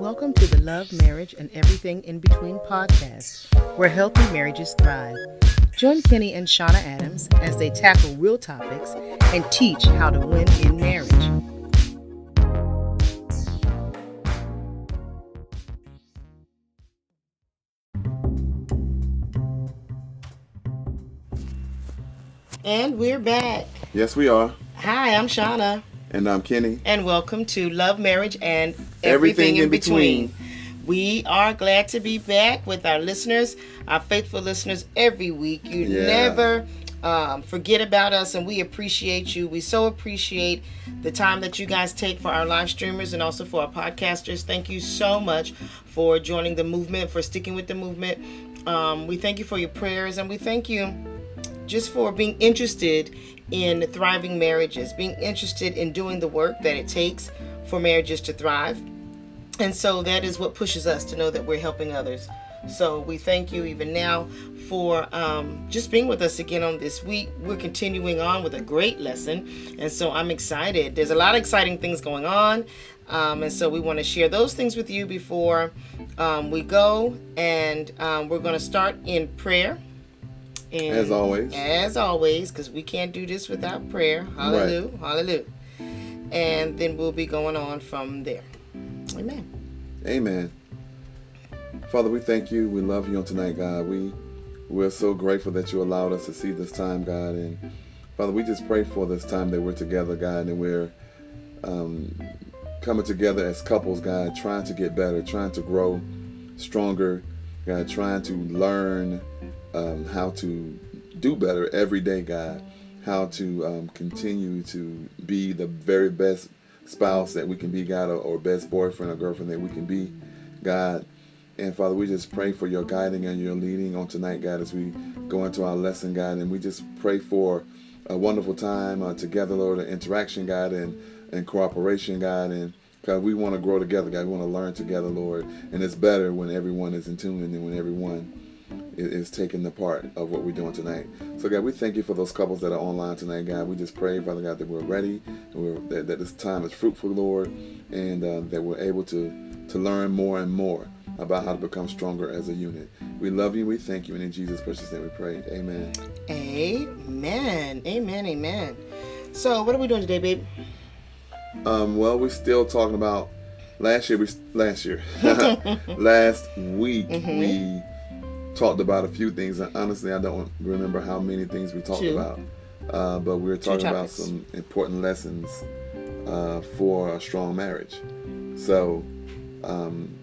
Welcome to the Love, Marriage, and Everything in Between podcast, where healthy marriages thrive. Join Kenny and Shauna Adams as they tackle real topics and teach how to win in marriage. And we're back. Yes, we are. Hi, I'm Shauna. And I'm Kenny. And welcome to Love, Marriage, and Everything, Everything in, between. Between. We are glad to be back with our listeners, our faithful listeners every week. You Yeah. never um, forget about us, and we appreciate you. We so appreciate the time that you guys take for our live streamers and also for our podcasters. Thank you so much for joining the movement, for sticking with the movement. Um, we thank you for your prayers, and we thank you just for being interested in thriving marriages, being interested in doing the work that it takes for marriages to thrive. And so that is what pushes us to know that we're helping others. So we thank you even now for um, just being with us again on this week. We're continuing on with a great lesson. And so I'm excited. There's a lot of exciting things going on. Um, and so we want to share those things with you before um, we go. And um, we're going to start in prayer. And As always. As always, because we can't do this without prayer. Hallelujah. Hallelujah. And then we'll be going on from there. Amen. Amen. Father, we thank you. We love you on tonight, God. We we're so grateful that you allowed us to see this time, God. And Father, we just pray for this time that we're together, God, and we're um, coming together as couples, God, trying to get better, trying to grow stronger, God, trying to learn um, how to do better every day, God. How to um, continue to be the very best spouse that we can be, God, or, or best boyfriend or girlfriend that we can be, God. And Father, we just pray for your guiding and your leading on tonight, God, as we go into our lesson, God. And we just pray for a wonderful time uh, together, Lord, an interaction, God, and, and cooperation, God. And God, we want to grow together, God. We want to learn together, Lord. And it's better when everyone is in tune and when everyone is, taking the part of what we're doing tonight. So, God, we thank you for those couples that are online tonight, God. We just pray, Father God, that we're ready, and we're, that, that this time is fruitful, Lord, and uh, that we're able to, to learn more and more about how to become stronger as a unit. We love you. We thank you. And in Jesus' precious name we pray. Amen. Amen. Amen. Amen. So, what are we doing today, babe? Um, well, we're still talking about last year. We last year, last week we talked about a few things. And honestly, I don't remember how many things we talked Two. about, uh, but we were talking about some important lessons uh, for a strong marriage. So, um,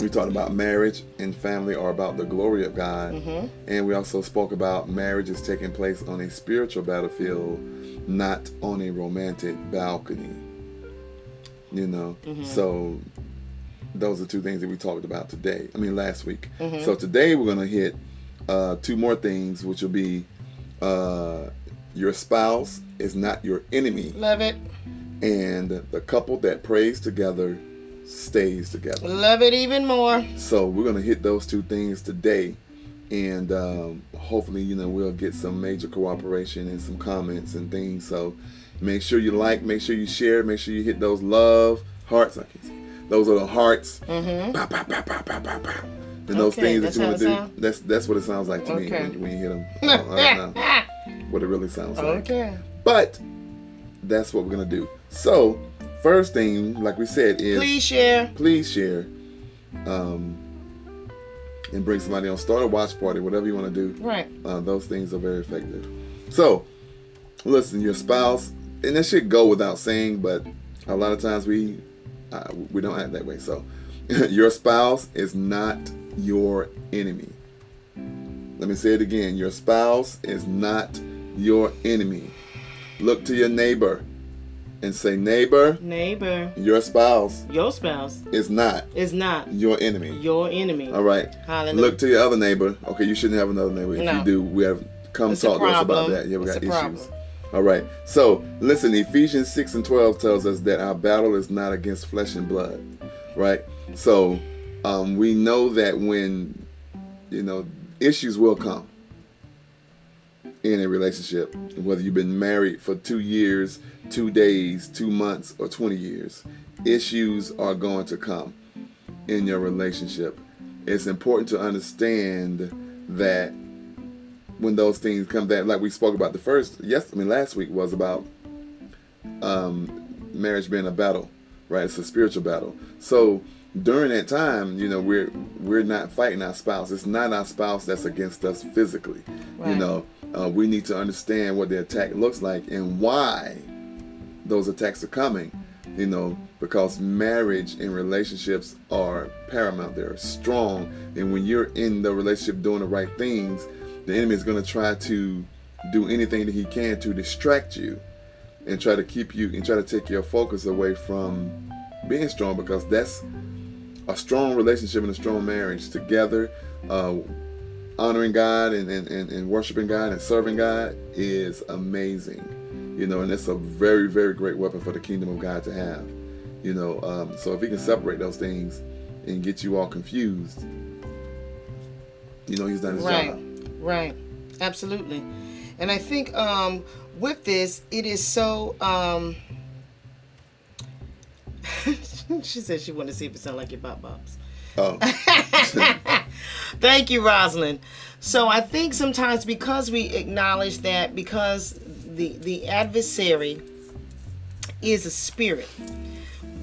we talked about marriage and family are about the glory of God, Mm-hmm. and we also spoke about marriage is taking place on a spiritual battlefield, not on a romantic balcony. You know, Mm-hmm. so those are two things that we talked about today. I mean, last week. Mm-hmm. So today we're gonna hit uh, two more things, which will be uh, your spouse is not your enemy, Love it. and the couple that prays together stays together. Love it even more. So we're gonna hit those two things today, and um, hopefully, you know, we'll get some major cooperation and some comments and things. So make sure you like, make sure you share, make sure you hit those love hearts. I can those are the hearts. Mm-hmm. And those Okay, things that you want to do. sound? That's that's what it sounds like to me Okay. when, when you hit them. I don't, I don't know what it really sounds like. Okay. But that's what we're gonna do. So first thing, like we said, is Please share. please share um, and bring somebody on start a watch party whatever you want to do Right. uh, those things are very effective so listen your spouse and that should go without saying but a lot of times we uh, we don't act that way so your spouse is not your enemy let me say it again your spouse is not your enemy look to your neighbor and say neighbor Neighbor, your spouse your spouse is not is not your enemy. your enemy. All right. Hallelujah. Look to your other neighbor. Okay, you shouldn't have another neighbor. If No. you do, we have come It's talk to us about that. Yeah, we It's got a problem. All right. So listen, Ephesians six and twelve tells us that our battle is not against flesh and blood. Right. So um, we know that when you know issues will come in a relationship, whether you've been married for two years, two days, two months, or 20 years, issues are going to come. in your relationship. It's important to understand that when those things come back, like we spoke about the first, yes, I mean last week was about um, marriage being a battle, right? It's a spiritual battle. So during that time, you know, we're we're not fighting our spouse. It's not our spouse that's against us physically. Right. You know, uh, we need to understand what the attack looks like and why those attacks are coming. You know, because marriage and relationships are paramount. They're strong, and when you're in the relationship doing the right things, the enemy is going to try to do anything that he can to distract you and try to keep you and try to take your focus away from being strong because that's a strong relationship and a strong marriage. Together uh, honoring god and, and, and, and worshiping god and serving god is amazing you know and it's a very very great weapon for the kingdom of god to have you know. Um, so if he can separate those things and get you all confused you know he's done his right. job right absolutely and i think um, with this it is so um, she said she wanted to see if it sounded like your bop bops. Oh. Thank you, Rosalind. So I think sometimes because we acknowledge that because the the adversary is a spirit,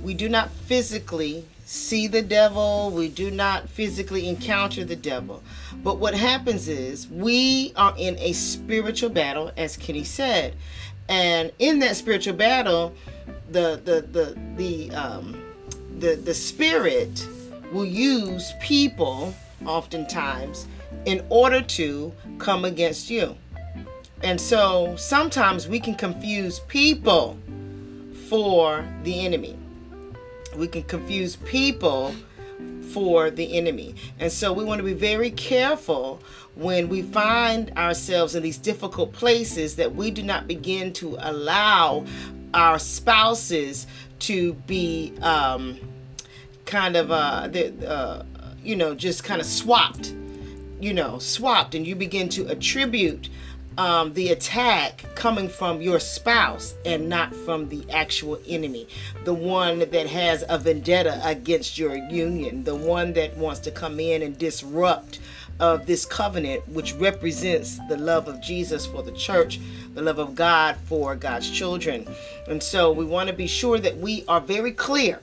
we do not physically see the devil, we do not physically encounter the devil. But what happens is we are in a spiritual battle, as Kenny said. And in that spiritual battle, the the the the um the the spirit will use people oftentimes in order to come against you. And so sometimes we can confuse people for the enemy. We can confuse people for the enemy. And so we want to be very careful when we find ourselves in these difficult places that we do not begin to allow our spouses to be um, kind of uh, the, uh, you know just kind of swapped you know swapped and you begin to attribute um, the attack coming from your spouse and not from the actual enemy, the one that has a vendetta against your union, the one that wants to come in and disrupt of this covenant, which represents the love of Jesus for the church, the love of God for God's children. And so we want to be sure that we are very clear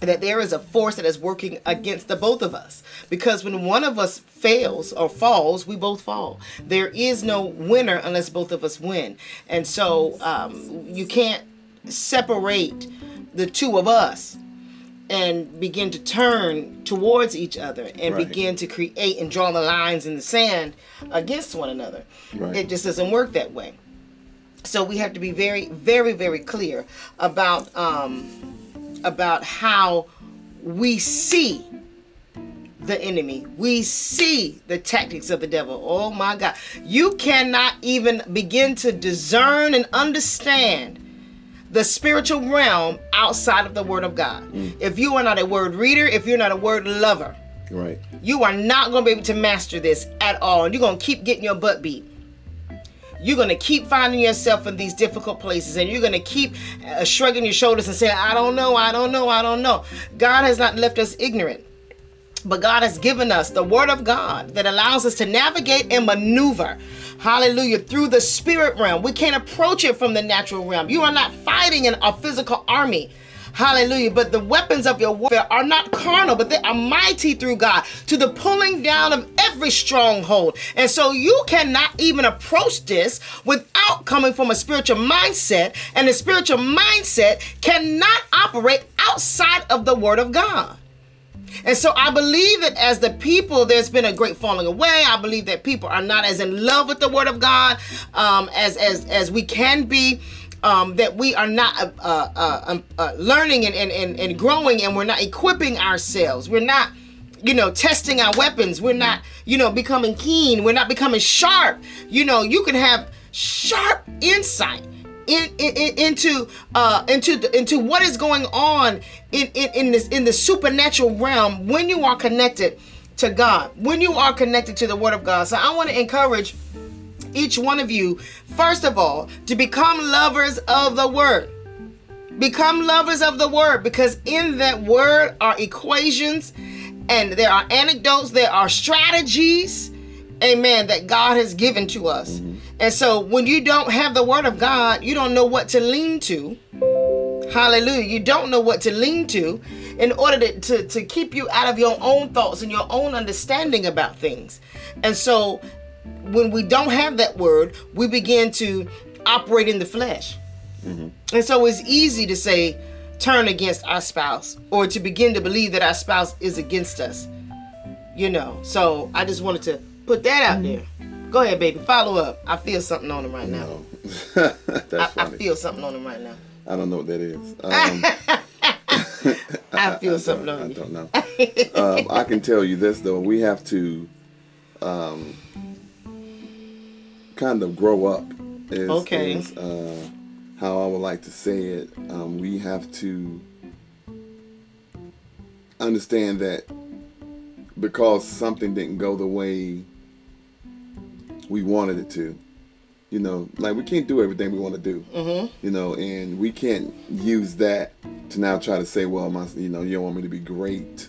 that there is a force that is working against the both of us. Because when one of us fails or falls we both fall. There is no winner unless both of us win. And so um, you can't separate the two of us and begin to turn towards each other and right. begin to create and draw the lines in the sand against one another. Right. it just doesn't work that way. So we have to be very, very, very clear about um, about how we see the enemy. We see the tactics of the devil. Oh my God. You cannot even begin to discern and understand the spiritual realm outside of the Word of God. Mm. If you are not a word reader, if you're not a word lover, right, you are not going to be able to master this at all. And you're going to keep getting your butt beat you're going to keep finding yourself in these difficult places and you're going to keep uh, shrugging your shoulders and saying, I don't know, I don't know, I don't know. God has not left us ignorant. But God has given us the Word of God that allows us to navigate and maneuver, hallelujah, through the spirit realm. We can't approach it from the natural realm. You are not fighting in a physical army. Hallelujah. But the weapons of your warfare are not carnal, but they are mighty through God to the pulling down of every stronghold. And so you cannot even approach this without coming from a spiritual mindset. And the spiritual mindset cannot operate outside of the Word of God. And so I believe that as the people, there's been a great falling away. I believe that people are not as in love with the Word of God um, as as as we can be um, that we are not uh, uh, uh, um, uh, learning and, and, and, growing and we're not equipping ourselves. We're not, you know, testing our weapons. We're not, you know, becoming keen. We're not becoming sharp. You know, you can have sharp insight. In, in, into uh, into the, into what is going on in, in, in this in the supernatural realm when you are connected to God, when you are connected to the Word of God. So I want to encourage each one of you, first of all, to become lovers of the word. Become lovers of the word because in that word are equations and there are anecdotes, there are strategies, amen, that God has given to us. Mm-hmm. And so when you don't have the word of God, you don't know what to lean to. Hallelujah. You don't know what to lean to in order to, to, to keep you out of your own thoughts and your own understanding about things. And so when we don't have that word, we begin to operate in the flesh. Mm-hmm. And so it's easy to say, turn against our spouse or to begin to believe that our spouse is against us. You know, so I just wanted to put that out there. Go ahead, baby. Follow up. I feel something on him right now. No. That's I, funny. I feel something on him right now. I don't know what that is. Um, I feel I, something on I don't know. um, I can tell you this though. We have to um, kind of grow up. Is, okay. Is, uh, how I would like to say it. Um, we have to understand that because something didn't go the way we wanted it to, you know, like we can't do everything we want to do, mm-hmm. you know, and we can't use that to now try to say, well, my, you know, you don't want me to be great.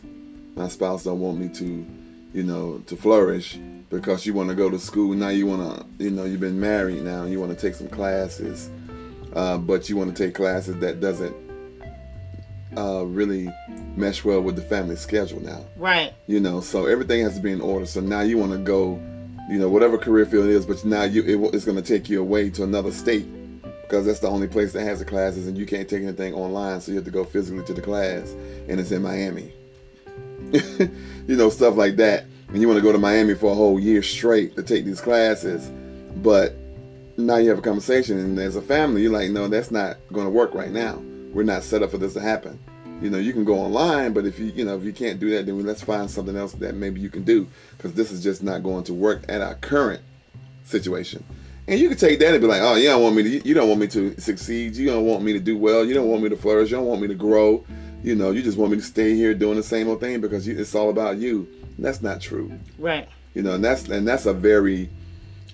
My spouse don't want me to, you know, to flourish because you want to go to school. Now you want to, you know, you've been married now and you want to take some classes uh, but you want to take classes that doesn't uh, really mesh well with the family schedule now. Right. You know, so everything has to be in order. So now you want to go, you know, whatever career field it is, but now you it, it's going to take you away to another state because that's the only place that has the classes, and you can't take anything online, so you have to go physically to the class, and it's in Miami. you know, stuff like that. And you want to go to Miami for a whole year straight to take these classes, but now you have a conversation, and as a family, you're like, no, that's not going to work right now. We're not set up for this to happen. You know, you can go online, but if you, you know, if you can't do that, then let's find something else that maybe you can do because this is just not going to work at our current situation. And you can take that and be like, oh, you don't want me to, you don't want me to succeed. You don't want me to do well. You don't want me to flourish. You don't want me to grow. You know, you just want me to stay here doing the same old thing because it's all about you. And that's not true. Right. You know, and that's and that's a very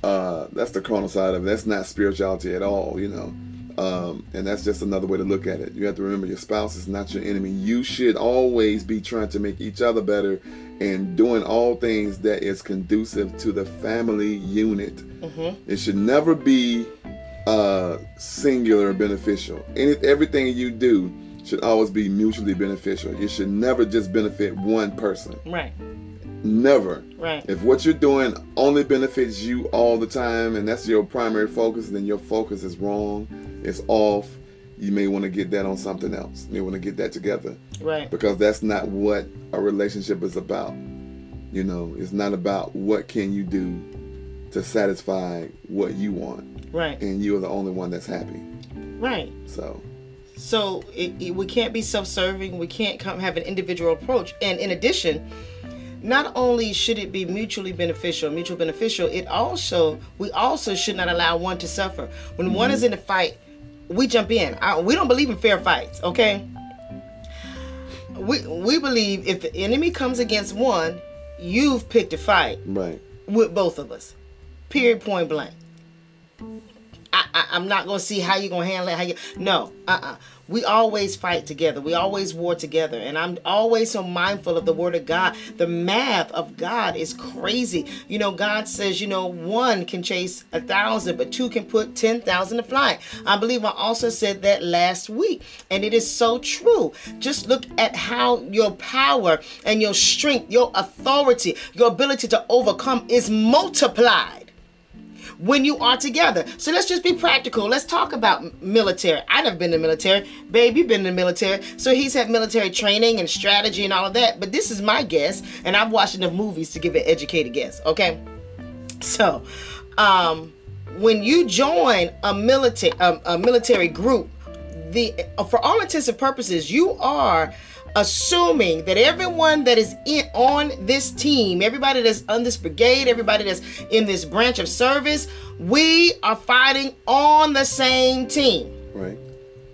uh, that's the carnal side of it. That's not spirituality at all, you know. Um, and that's just another way to look at it. You have to remember your spouse is not your enemy. You should always be trying to make each other better and doing all things that is conducive to the family unit. Mm-hmm. It should never be uh, singular beneficial. Any, everything you do should always be mutually beneficial. It should never just benefit one person. Right. Never. Right. If what you're doing only benefits you all the time and that's your primary focus, then your focus is wrong, it's off. You may want to get that on something else. You may want to get that together. Right. Because that's not what a relationship is about. You know, it's not about what can you do to satisfy what you want. Right. And you are the only one that's happy. Right. So so it, it, we can't be self-serving. We can't come have an individual approach. And in addition, not only should it be mutually beneficial, mutual beneficial, it also we also should not allow one to suffer. When mm-hmm. one is in a fight, we jump in. I, we don't believe in fair fights, okay? We we believe if the enemy comes against one, you've picked a fight. Right. With both of us. Period point blank. I, am not gonna see how you're gonna handle it. How you no, uh, uh We always fight together. We always war together, and I'm always so mindful of the Word of God. The math of God is crazy. You know, God says, you know, one can chase a thousand, but two can put ten thousand to flight. I believe I also said that last week, and it is so true. Just look at how your power and your strength, your authority, your ability to overcome is multiplied when you are together. So let's just be practical. Let's talk about military. I never been in the military. Babe, you've been in the military. So he's had military training and strategy and all of that. But this is my guess, and I've watched enough movies to give an educated guess. Okay, so um, when you join a military a, a military group, the for all intents and purposes, you are assuming that everyone that is in on this team, everybody that's on this brigade, everybody that's in this branch of service, we are fighting on the same team. Right.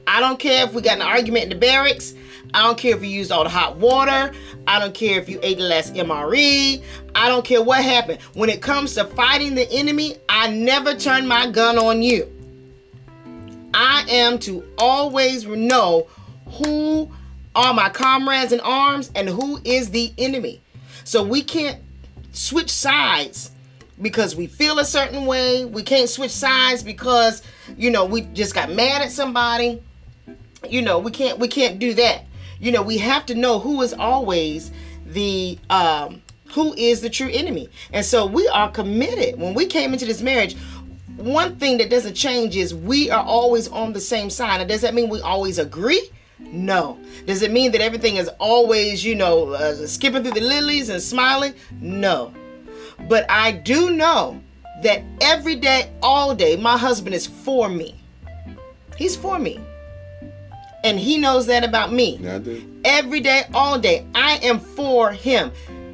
I don't care if we got an argument in the barracks. I don't care if you used all the hot water. I don't care if you ate the last MRE. I don't care what happened. When it comes to fighting the enemy, I never turn my gun on you. I am to always know who are my comrades in arms and who is the enemy. So we can't switch sides because we feel a certain way. We can't switch sides because, you know, we just got mad at somebody. You know, we can't we can't do that. You know, we have to know who is always the um who is the true enemy. And so we are committed. When we came into this marriage, one thing that doesn't change is we are always on the same side. Now, does that mean we always agree? No. Does it mean that everything is always, you know, uh, skipping through the lilies and smiling? No. But I do know that every day, all day, my husband is for me. He's for me. And he knows that about me. Yeah, I do. Every day, all day, I am for him.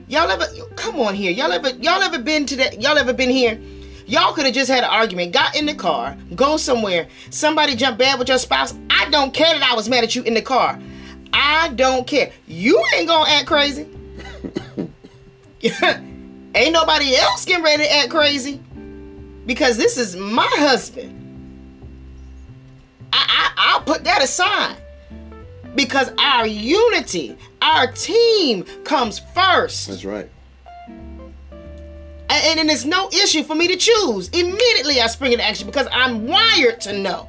Y'all ever come on here? Y'all ever y'all ever been to that? Y'all ever been here? Y'all could have just had an argument, got in the car, go somewhere, somebody jump bad with your spouse. I don't care that I was mad at you in the car. I don't care. You ain't gonna act crazy. ain't nobody else getting ready to act crazy. Because this is my husband. I, I I'll put that aside. Because our unity, our team comes first. That's right. And, and it's no issue for me to choose. Immediately I spring into action because I'm wired to know.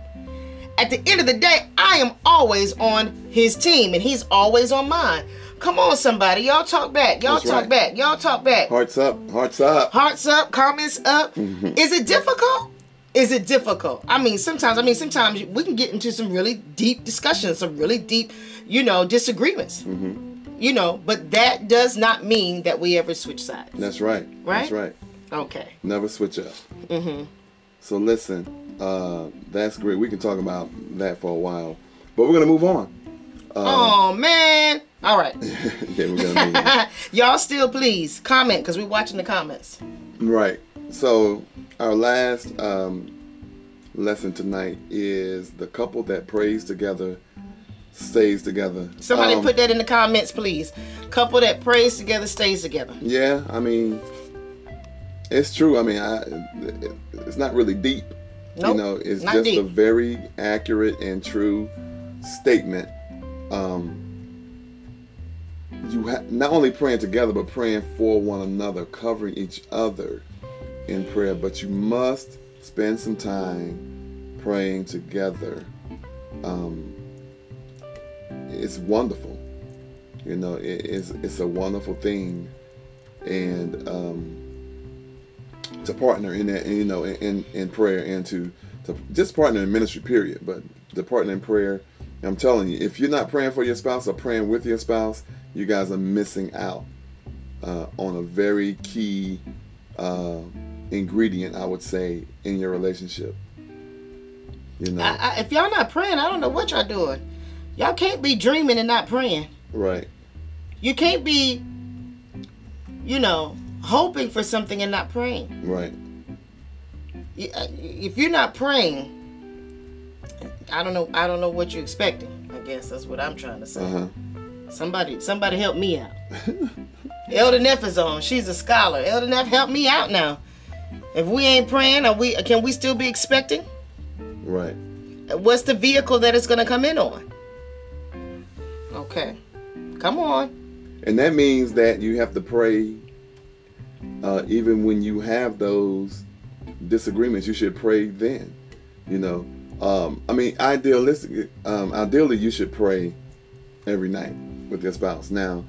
At the end of the day, I am always on his team and he's always on mine. Come on, somebody. Y'all talk back. Y'all That's talk right. back. Y'all talk back. Hearts up, hearts up. Hearts up, comments up. Mm-hmm. Is it difficult? Is it difficult? I mean, sometimes, I mean, sometimes we can get into some really deep discussions, some really deep, you know, disagreements. Mm-hmm. You know, but that does not mean that we ever switch sides. That's right. Right? That's Right? Okay. Never switch up. Mm-hmm. So listen, uh, that's great. We can talk about that for a while, but we're gonna move on. oh man. All right. yeah, we're gonna move on. Y'all still please comment because we're watching the comments. Right. So our last um, lesson tonight is the couple that prays together stays together. Somebody Um, put that in the comments, please. Couple that prays together stays together. Yeah, I mean, it's true. I mean, I, it's not really deep. Nope, you know, it's just a very accurate and true statement. Um, you ha- not only praying together, but praying for one another, covering each other in prayer. But you must spend some time praying together. Um, it's wonderful. You know, it, it's it's a wonderful thing, and um, to partner in that, you know, in in prayer and to to just partner in ministry. Period. But to partner in prayer, I'm telling you, if you're not praying for your spouse or praying with your spouse, you guys are missing out uh, on a very key uh, ingredient, I would say, in your relationship. You know, I, I, if y'all not praying, I don't know what y'all doing. Y'all can't be dreaming and not praying. right? You can't be, you know, hoping for something and not praying. Right. Uh, If you're not praying, I don't know. I don't know what you're expecting. I guess that's what I'm trying to say. Uh huh. Somebody, somebody help me out. Elder Neff is on. She's a scholar. Elder Neff, help me out now. If we ain't praying, are we? Can we still be expecting? Right. What's the vehicle that it's gonna come in on? Okay, come on. And that means that you have to pray uh, even when you have those disagreements. You should pray then. You know, um, I mean, idealistic, um, ideally, you should pray every night with your spouse. Now,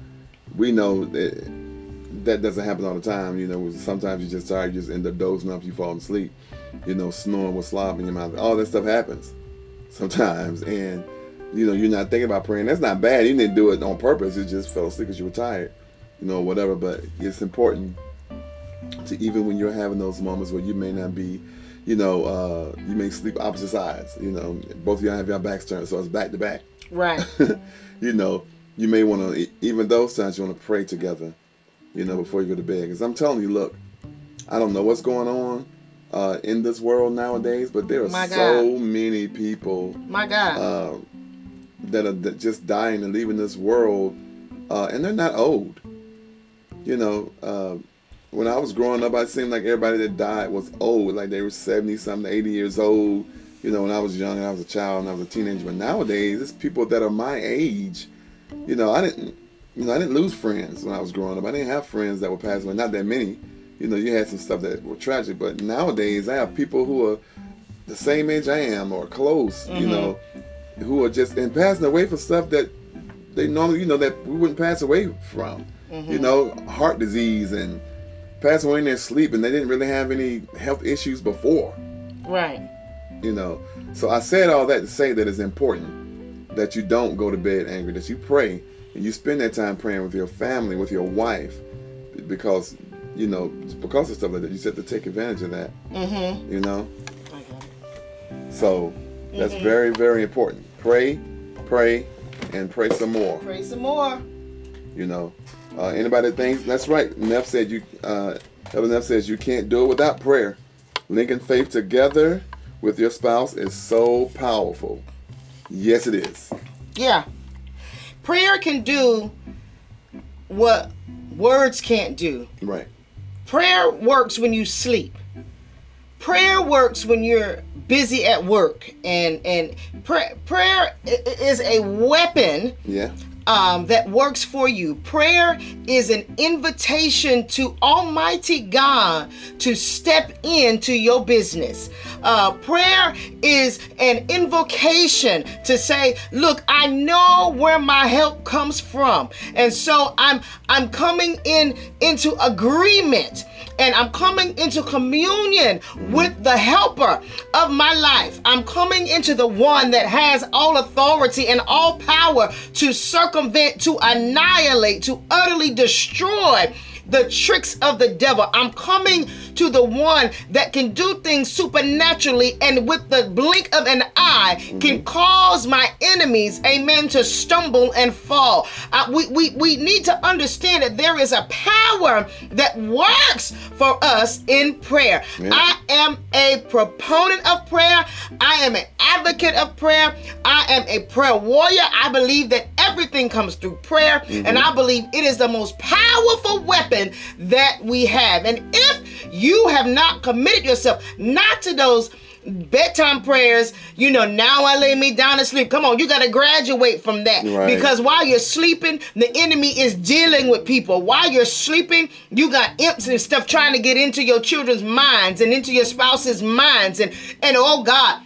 we know that that doesn't happen all the time. You know, sometimes you're just tired, you just end up dozing off, you fall asleep. You know, snoring with slop in your mouth. All that stuff happens sometimes, and you know, you're not thinking about praying. That's not bad. You didn't do it on purpose. You just fell asleep because you were tired, you know, whatever. But it's important to even when you're having those moments where you may not be, you know, uh, you may sleep opposite sides. You know, both of y'all have your backs turned, so it's back to back. Right. you know, you may want to, even those times, you want to pray together, you know, before you go to bed. Because I'm telling you, look, I don't know what's going on uh, in this world nowadays, but there are so many people My God. uh, that are just dying and leaving this world, uh, and they're not old. You know, uh, when I was growing up, I seemed like everybody that died was old, like they were seventy something, eighty years old. you know, when I was young and I was a child and I was a teenager. But nowadays, it's people that are my age. You know, I didn't, you know, I didn't lose friends when I was growing up. I didn't have friends that were passing away. Not that many. You know, you had some stuff that were tragic, but nowadays I have people who are the same age I am or close. You mm-hmm. know, who are just and passing away from stuff that they normally, you know, that we wouldn't pass away from. You mm-hmm. know, heart disease and passing away in their sleep, and they didn't really have any health issues before. Right. You know, so I said all that to say that it's important that you don't go to bed angry, that you pray and you spend that time praying with your family, with your wife, because you know, because of stuff like that, you said to take advantage of that. Mm-hmm. You know, I got it. so that's very, very important. Pray, pray, and pray some more. Pray some more. You know, uh, anybody that thinks that's right. Neff said you. Uh, Elder Neff says you can't do it without prayer. Linking faith together with your spouse is so powerful. Yes, it is. Yeah. Prayer can do what words can't do. Right. Prayer works when you sleep. Prayer works when you're busy at work, and and prayer, prayer i- i- is a weapon Yeah. Um, that works for you. Prayer is an invitation to Almighty God to step into your business. Uh, prayer is an invocation to say, "Look, I know where my help comes from, and so I'm I'm coming in into agreement." And I'm coming into communion with the helper of my life. I'm coming into the one that has all authority and all power to circumvent, to annihilate, to utterly destroy the tricks of the devil. I'm coming to the one that can do things supernaturally and with the blink of an eye can cause my enemies, amen, to stumble and fall. Uh, we, we, we need to understand that there is a power that works for us in prayer. Yeah. I am a proponent of prayer. I am an advocate of prayer. I am a prayer warrior. I believe that everything comes through prayer, and I believe it is the most powerful weapon that we have. And if you have not committed yourself not to those bedtime prayers, you know, now I lay me down to sleep. Come on, you got to graduate from that Right. because while you're sleeping, the enemy is dealing with people. While you're sleeping, you got imps and stuff trying to get into your children's minds and into your spouse's minds, and and oh God.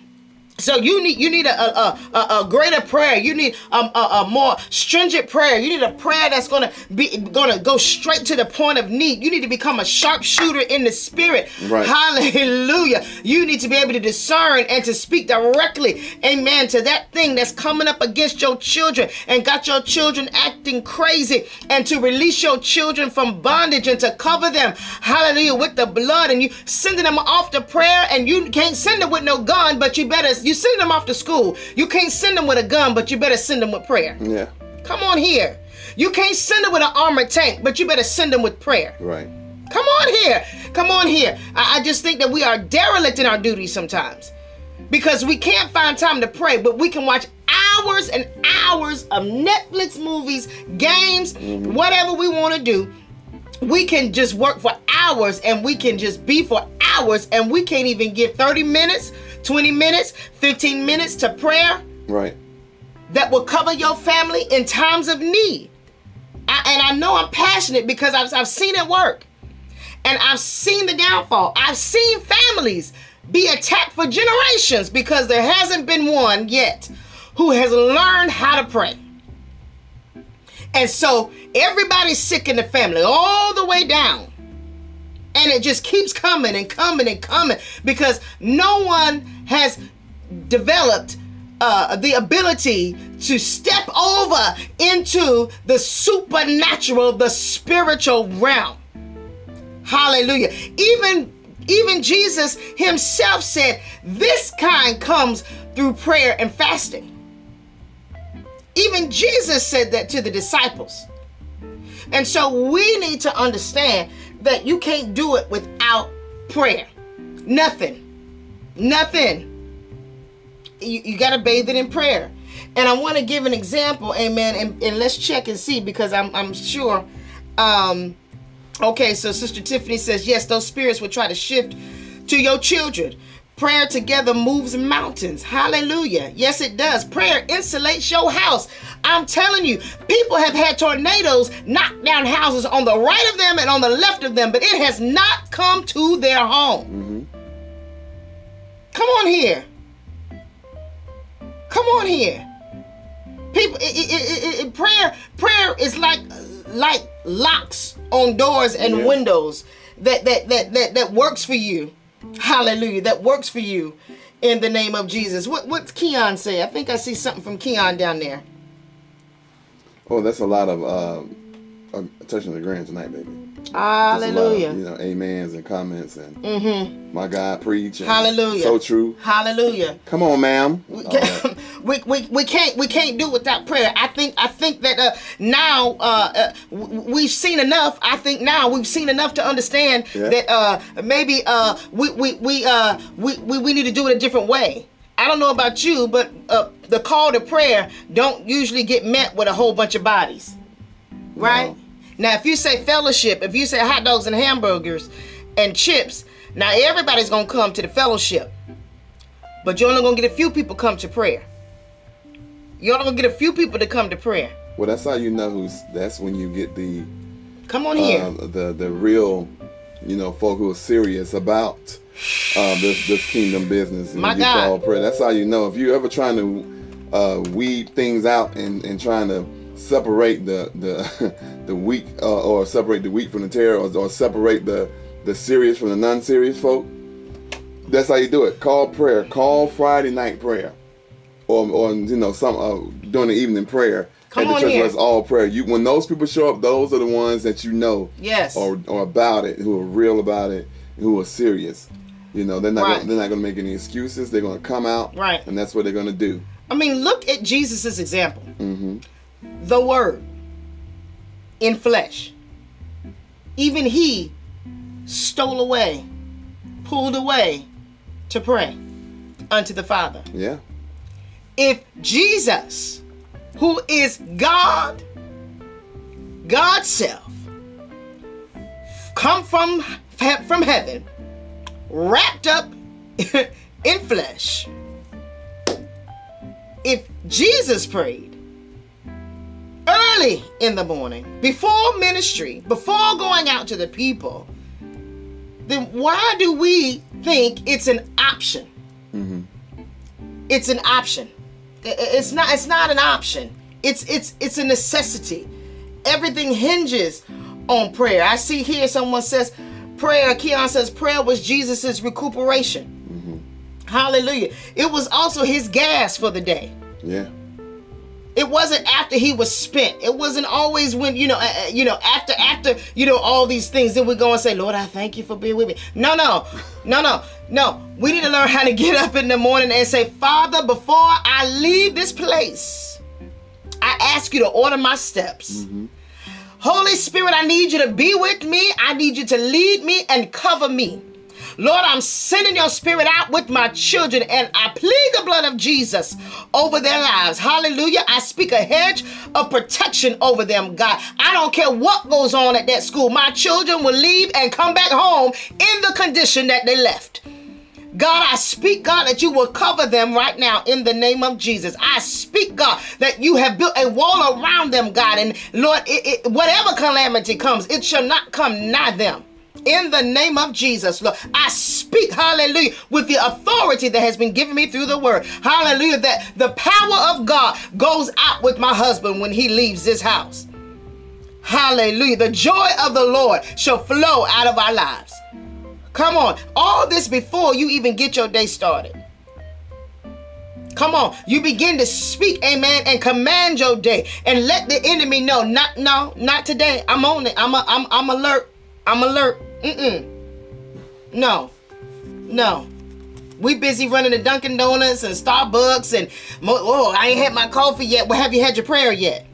So you need you need a a, a, a greater prayer. You need um, a, a more stringent prayer. You need a prayer that's gonna be gonna go straight to the point of need. You need to become a sharpshooter in the spirit. Right. Hallelujah. You need to be able to discern and to speak directly, amen, to that thing that's coming up against your children and got your children acting crazy and to release your children from bondage and to cover them, hallelujah, with the blood. And you sending them off to prayer and you can't send them with no gun, but you better, you send them off to school. You can't send them with a gun, but you better send them with prayer. Yeah. Come on here. You can't send them with an armored tank, but you better send them with prayer. Right. Come on here. Come on here. I, I just think that we are derelict in our duties sometimes because we can't find time to pray, but we can watch hours and hours of Netflix movies, games, mm-hmm. whatever we want to do. We can just work for hours and we can just be for hours and we can't even give 30 minutes, 20 minutes, 15 minutes to prayer Right. that will cover your family in times of need. I, and I know I'm passionate because I've, I've seen it work. And I've seen the downfall. I've seen families be attacked for generations because there hasn't been one yet who has learned how to pray. And so everybody's sick in the family all the way down. And it just keeps coming and coming and coming because no one has developed uh, the ability to step over into the supernatural, the spiritual realm. Hallelujah. Even even Jesus himself said this kind comes through prayer and fasting. Even Jesus said that to the disciples. And so we need to understand that you can't do it without prayer. Nothing. Nothing. You, you got to bathe it in prayer. And I want to give an example, amen. And, and let's check and see because I'm, I'm sure. Um, okay, so Sister Tiffany says, yes, those spirits will try to shift to your children. Prayer together moves mountains. Hallelujah. Yes, it does. Prayer insulates your house. I'm telling you, people have had tornadoes knock down houses on the right of them and on the left of them, but it has not come to their home. Mm-hmm. Come on here. Come on here. People, it, it, it, prayer, prayer is like like locks on doors and yeah. windows that, that that that that works for you. Hallelujah. That works for you in the name of Jesus. What what's Keon say? I think I see something from Keon down there. Oh, that's a lot of uh, touching the grand tonight, baby. Hallelujah. Of, you know, amens and comments and mm-hmm. my God preach. Hallelujah. So true. Hallelujah. Come on, ma'am. We, can, we, we, we can't we can't do without prayer. I think I think that uh, now uh, uh, we've seen enough. I think now we've seen enough to understand yeah. that uh, maybe uh, we we we, uh, we we we need to do it a different way. I don't know about you, but uh, the call to prayer don't usually get met with a whole bunch of bodies, right? No. Now, if you say fellowship, if you say hot dogs and hamburgers and chips, now everybody's gonna come to the fellowship, but you're only gonna get a few people come to prayer. You're only gonna get a few people to come to prayer. Well, that's how you know who's. That's when you get the. Come on here. Uh, the the real, you know, folk who are serious about uh, this this kingdom business. And My God. Prayer. That's how you know. If you're ever trying to uh, weed things out and and trying to separate the the the weak uh, or separate the weak from the terror or, or, separate the the serious from the non-serious folk? That's how you do it. Call prayer. Call friday night prayer. Or, or you know some uh, during the evening prayer Come at the church. it's all prayer. You when those people show up those are the ones that you know yes. or, or about it who are real about it who are serious. You know they're not right. gonna, they're not going to make any excuses. They're going to come out right. and that's what they're going to do. I mean look at jesus' example. Mm-hmm the Word in flesh. Even he stole away, pulled away to pray unto the Father. Yeah. If Jesus, who is God, God's self, come from from heaven, wrapped up in flesh. If Jesus prayed, early in the morning, before ministry, before going out to the people, then why do we think it's an option? Mm-hmm. It's an option. It's not. It's not an option. It's it's it's a necessity. Everything hinges on prayer. I see here someone says prayer. Keon says prayer was Jesus's recuperation. Mm-hmm. Hallelujah. It was also his gas for the day. Yeah. It wasn't after he was spent. It wasn't always when you know, uh, uh, you know, after after you know all these things. Then we go and say, Lord, I thank you for being with me. No, no, no, no, no. We need to learn how to get up in the morning and say, Father, before I leave this place, I ask you to order my steps. Mm-hmm. Holy Spirit, I need you to be with me. I need you to lead me and cover me. Lord, I'm sending your spirit out with my children and I plead the blood of Jesus over their lives. Hallelujah. I speak a hedge of protection over them, God. I don't care what goes on at that school. My children will leave and come back home in the condition that they left. God, I speak, God, that you will cover them right now in the name of Jesus. I speak, God, that you have built a wall around them, God. And Lord, it, it, whatever calamity comes, it shall not come nigh them in the name of Jesus, Lord. I speak, hallelujah, with the authority that has been given me through the word. Hallelujah, that the power of God goes out with my husband when he leaves this house. Hallelujah. The joy of the Lord shall flow out of our lives. Come on. All this before you even get your day started. Come on, you begin to speak, amen, and command your day, and let the enemy know. Not, no, not today. I'm on it. I'm, a, I'm, I'm alert. I'm alert. Mm-mm. No. No. We busy running to Dunkin' Donuts and Starbucks and oh, I ain't had my coffee yet. Well, have you had your prayer yet?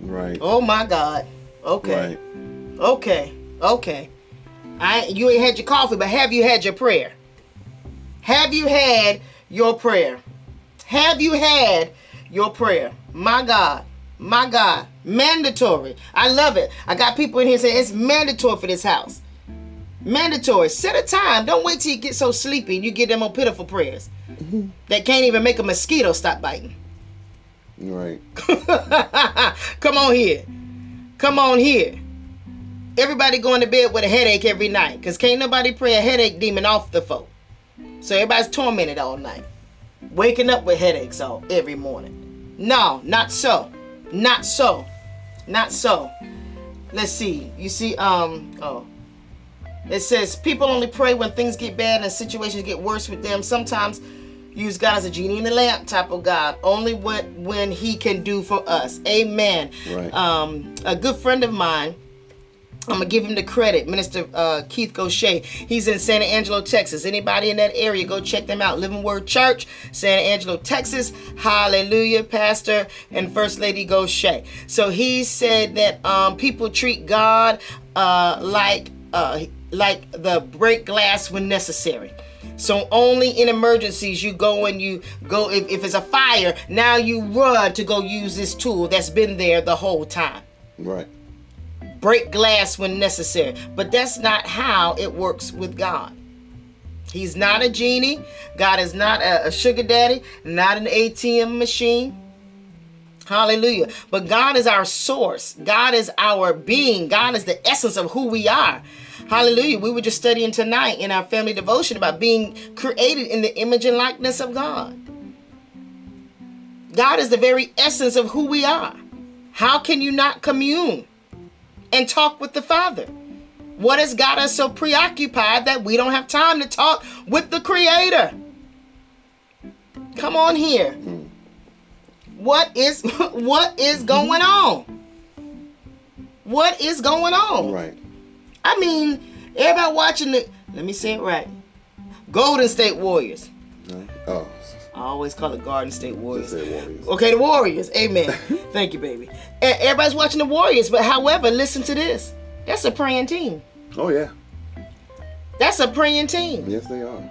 Right. Oh my God. Okay. Right. Okay. Okay. I you ain't had your coffee, but have you had your prayer? Have you had your prayer? Have you had your prayer? My God. My God. Mandatory. I love it. I got people in here saying it's mandatory for this house. Mandatory. Set a time. Don't wait till you get so sleepy and you get them on pitiful prayers that can't even make a mosquito stop biting. Right. Come on here. Come on here. Everybody going to bed with a headache every night because can't nobody pray a headache demon off the folk. So everybody's tormented all night. Waking up with headaches all every morning. No, not so. Not so. Not so. Let's see. You see, um, oh. It says people only pray when things get bad and situations get worse with them. Sometimes use God as a genie in the lamp type of God. Only when when He can do for us. Amen. Right. Um, a good friend of mine. I'm gonna give him the credit, Minister uh, Keith Gaucher. He's in San Angelo, Texas. Anybody in that area, go check them out. Living Word Church, San Angelo, Texas. Hallelujah, Pastor and First Lady Gaucher. So he said that um, people treat God uh, like uh, like the break glass when necessary. So only in emergencies you go and you go if, if it's a fire, now you run to go use this tool that's been there the whole time. Right. Break glass when necessary. But that's not how it works with God. He's not a genie. God is not a, a sugar daddy, not an ATM machine. Hallelujah. But God is our source. God is our being. God is the essence of who we are. Hallelujah. We were just studying tonight in our family devotion about being created in the image and likeness of God. God is the very essence of who we are. How can you not commune and talk with the Father? What has got us so preoccupied that we don't have time to talk with the Creator? Come on here. What is what is mm-hmm. going on? What is going on? Right. I mean, everybody watching the let me say it right. Golden State Warriors. Right. Oh. I always call it Garden State Warriors. Warriors. Okay, the Warriors. Amen. Thank you, baby. Everybody's watching the Warriors, but however, listen to this. That's a praying team. Oh yeah. That's a praying team. Yes, they are.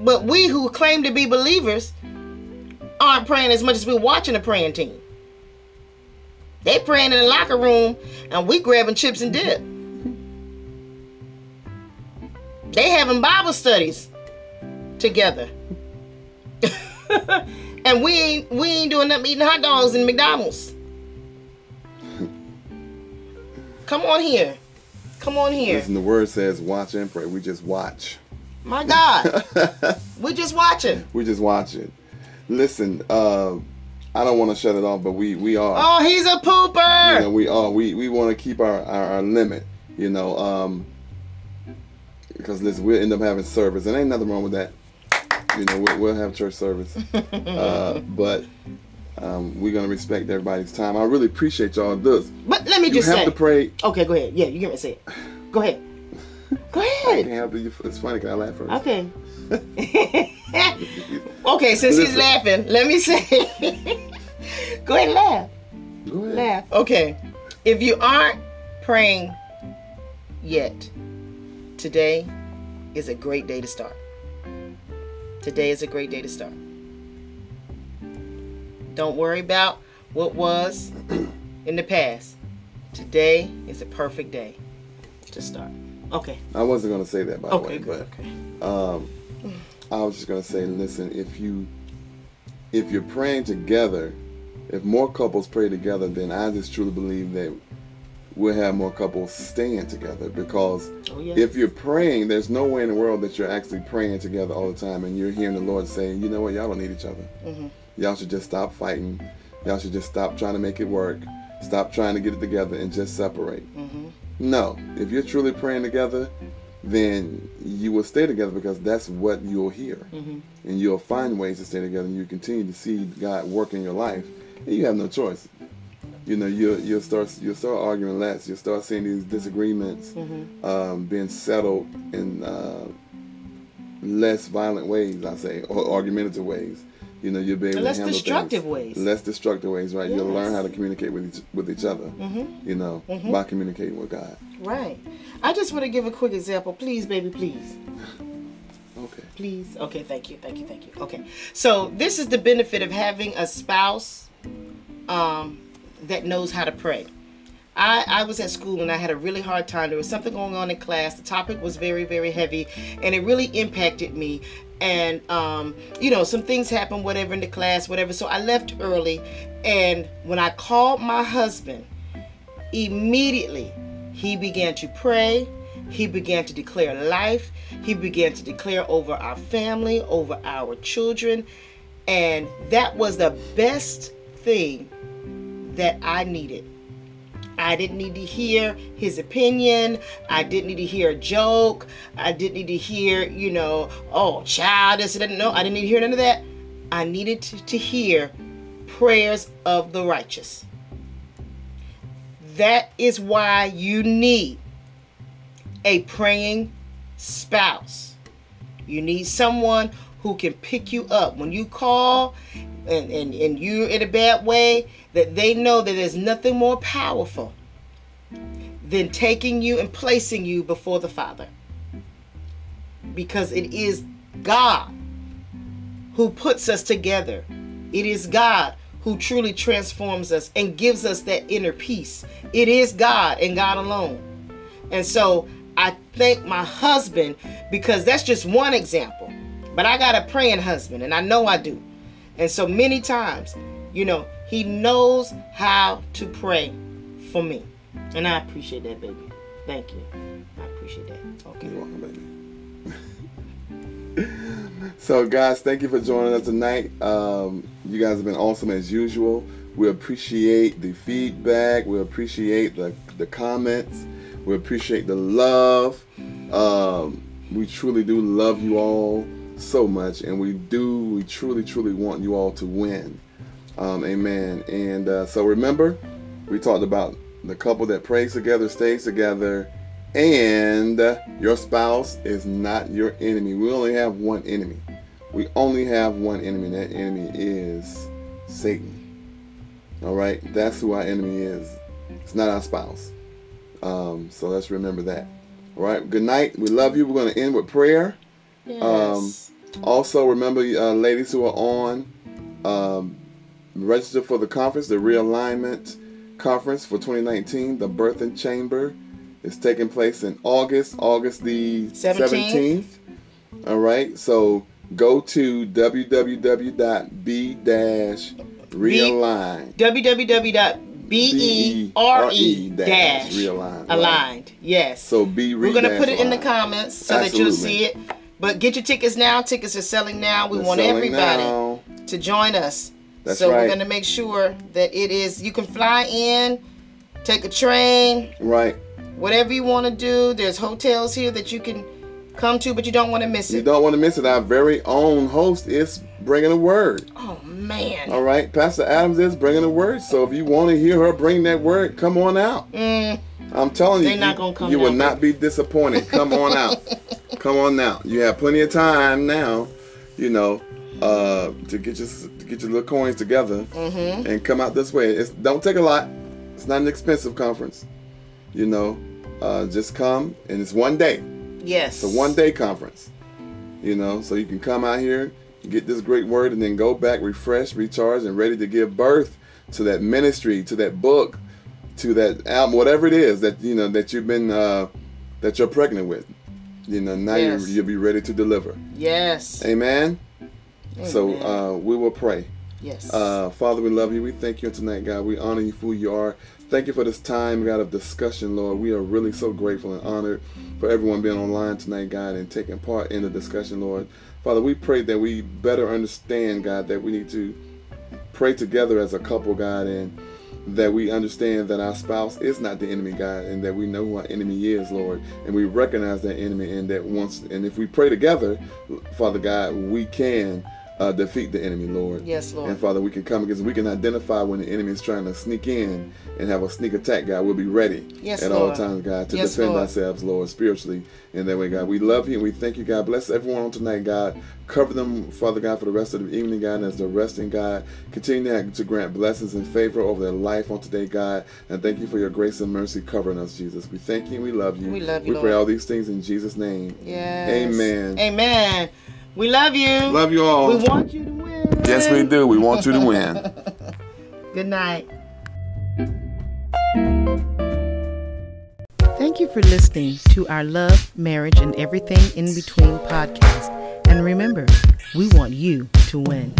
But we who claim to be believers aren't praying as much as we're watching a praying team. They praying in the locker room and we grabbing chips and dip. They having Bible studies together. and we ain't we ain't doing nothing eating hot dogs in McDonald's. Come on here. Come on here. Listen, the word says watch and pray. We just watch. My God. we just watching. We just watching. Listen, uh, I don't want to shut it off, but we we are. Oh, he's a pooper. You know, we are. We we want to keep our, our our limit. You know, um, because listen, we'll end up having service, and ain't nothing wrong with that. You know, we'll, we'll have church service, uh, but um, we're gonna respect everybody's time. I really appreciate y'all. This But let me you just have say. to pray. Okay, go ahead. Yeah, you get me to say it. Go ahead. Go I ahead. can't help it. It's funny. Can I laugh first? Okay. okay, since he's laughing, let me say. go ahead, laugh. Go ahead. Laugh. Okay. If you aren't praying yet, today is a great day to start. Today is a great day to start. Don't worry about what was in the past. Today is a perfect day to start. Okay. I wasn't gonna say that by the way, good. but Okay. um, I was just gonna say, listen, if you if you're praying together, if more couples pray together, then I just truly believe that we'll have more couples staying together because Oh, yeah. if you're praying, there's no way in the world that you're actually praying together all the time and you're hearing the Lord saying, you know what, y'all don't need each other. Mm-hmm. Y'all should just stop fighting. Y'all should just stop trying to make it work. Stop trying to get it together and just separate. Mm-hmm. No, if you're truly praying together, then you will stay together because that's what you'll hear. Mm-hmm. And you'll find ways to stay together and you continue to see God work in your life. And you have no choice. You know, you'll, you'll start you'll start arguing less. You'll start seeing these disagreements Mm-hmm. um, being settled in uh, less violent ways, I say, or argumentative ways. You know, you'll be able Less to handle destructive things. ways. Less destructive ways, right? You'll learn how to communicate with each with each other. Mm-hmm. You know, Mhm. by communicating with God. Right. I just want to give a quick example. Please, baby, please. Okay. Please. Okay, thank you. Thank you. Thank you. Okay. So, this is the benefit of having a spouse um, that knows how to pray. I, I was at school and I had a really hard time. There was something going on in class. The topic was very, very heavy, and it really impacted me. And um, you know, some things happened, whatever in the class, whatever. So I left early, and when I called my husband, immediately he began to pray. He began to declare life. He began to declare over our family, over our children. And that was the best thing that I needed. I didn't need to hear his opinion. I didn't need to hear a joke. I didn't need to hear, you know, oh, child, this didn't know. I didn't need to hear none of that. I needed to hear prayers of the righteous. That is why you need a praying spouse. You need someone who can pick you up when you call and, and, and you're in a bad way, that they know that there's nothing more powerful than taking you and placing you before the Father. Because it is God who puts us together. It is God who truly transforms us and gives us that inner peace. It is God and God alone. And so I thank my husband because that's just one example. But I got a praying husband, and I know I do. And so many times, you know, he knows how to pray for me. And I appreciate that, baby. Thank you. I appreciate that. Okay. You're welcome, baby. so, guys, thank you for joining us tonight. Um, you guys have been awesome as usual. We appreciate the feedback. We appreciate the, the comments. We appreciate the love. Um, we truly do love you all so much, and we do, we truly, truly want you all to win. Um, amen. And uh, so remember, we talked about the couple that prays together, stays together, and your spouse is not your enemy. We only have one enemy. We only have one enemy. and That enemy is Satan. All right, that's who our enemy is. It's not our spouse. Um, so let's remember that. All right. Good night. We love you. We're going to end with prayer. Yes. Um, also, remember, uh, ladies who are on, um, register for the conference, the realignment conference for 2019. The Birthing Chamber is taking place in August, August the 17th. 17th. All right. So go to www.b-realigned. www.b-e-r-e dash Realigned, aligned. Yes. So be real. We're gonna put it in the comments so that you'll see it. But get your tickets now. Tickets are selling now. We They're want everybody now. to join us. That's so right. we're gonna make sure that it is. You can fly in, take a train, Right. whatever you want to do. There's hotels here that you can come to, but you don't want to miss it. You don't want to miss it. Our very own host is bringing a word. Oh man. All right, Pastor Adams is bringing a word. So if you want to hear her bring that word, come on out. Mm, I'm telling you, They not you- gonna come you will not be disappointed. Come on out. come on out. You have plenty of time now, you know, uh, to get your to get your little coins together mm-hmm. and come out this way. It's don't take a lot. It's not an expensive conference. You know, uh, just come and it's one day. Yes. It's a one day conference. You know, so you can come out here, get this great word, and then go back refreshed, recharged, and ready to give birth to that ministry, to that book, to that album, whatever it is that you know that you've been uh, that you're pregnant with. You know, now Yes. you you'll be ready to deliver. Yes. Amen. So uh, we will pray. yes. Uh, Father, we love you. We thank you tonight, God. We honor you for who you are. Thank you for this time, God, of discussion, Lord. We are really so grateful and honored for everyone being online tonight, God, and taking part in the discussion, Lord. Father, we pray that we better understand, God, that we need to pray together as a couple, God, and that we understand that our spouse is not the enemy, God, and that we know who our enemy is, Lord, and we recognize that enemy, and that once, and if we pray together, Father God, we can uh, defeat the enemy, Lord. yes, Lord. And Father, we can come against, we can identify when the enemy is trying to sneak in and have a sneak attack, God. We'll be ready Yes, at all times, God, to Yes, defend Lord. ourselves, Lord, spiritually. In that way, God. We love you and we thank you, God. Bless everyone on tonight, God. Cover them, Father God, for the rest of the evening, God, as they're resting, God. Continue to- to grant blessings and favor over their life on today, God. And thank you for your grace and mercy covering us, Jesus. We thank you and we love you. We love you, We pray Lord. all these things in Jesus' name. yes. Amen. Amen. We love you. Love you all. We want you to win. yes, we do. We want you to win. Good night. Thank you for listening to our Love, Marriage, and Everything in Between podcast. And remember, we want you to win.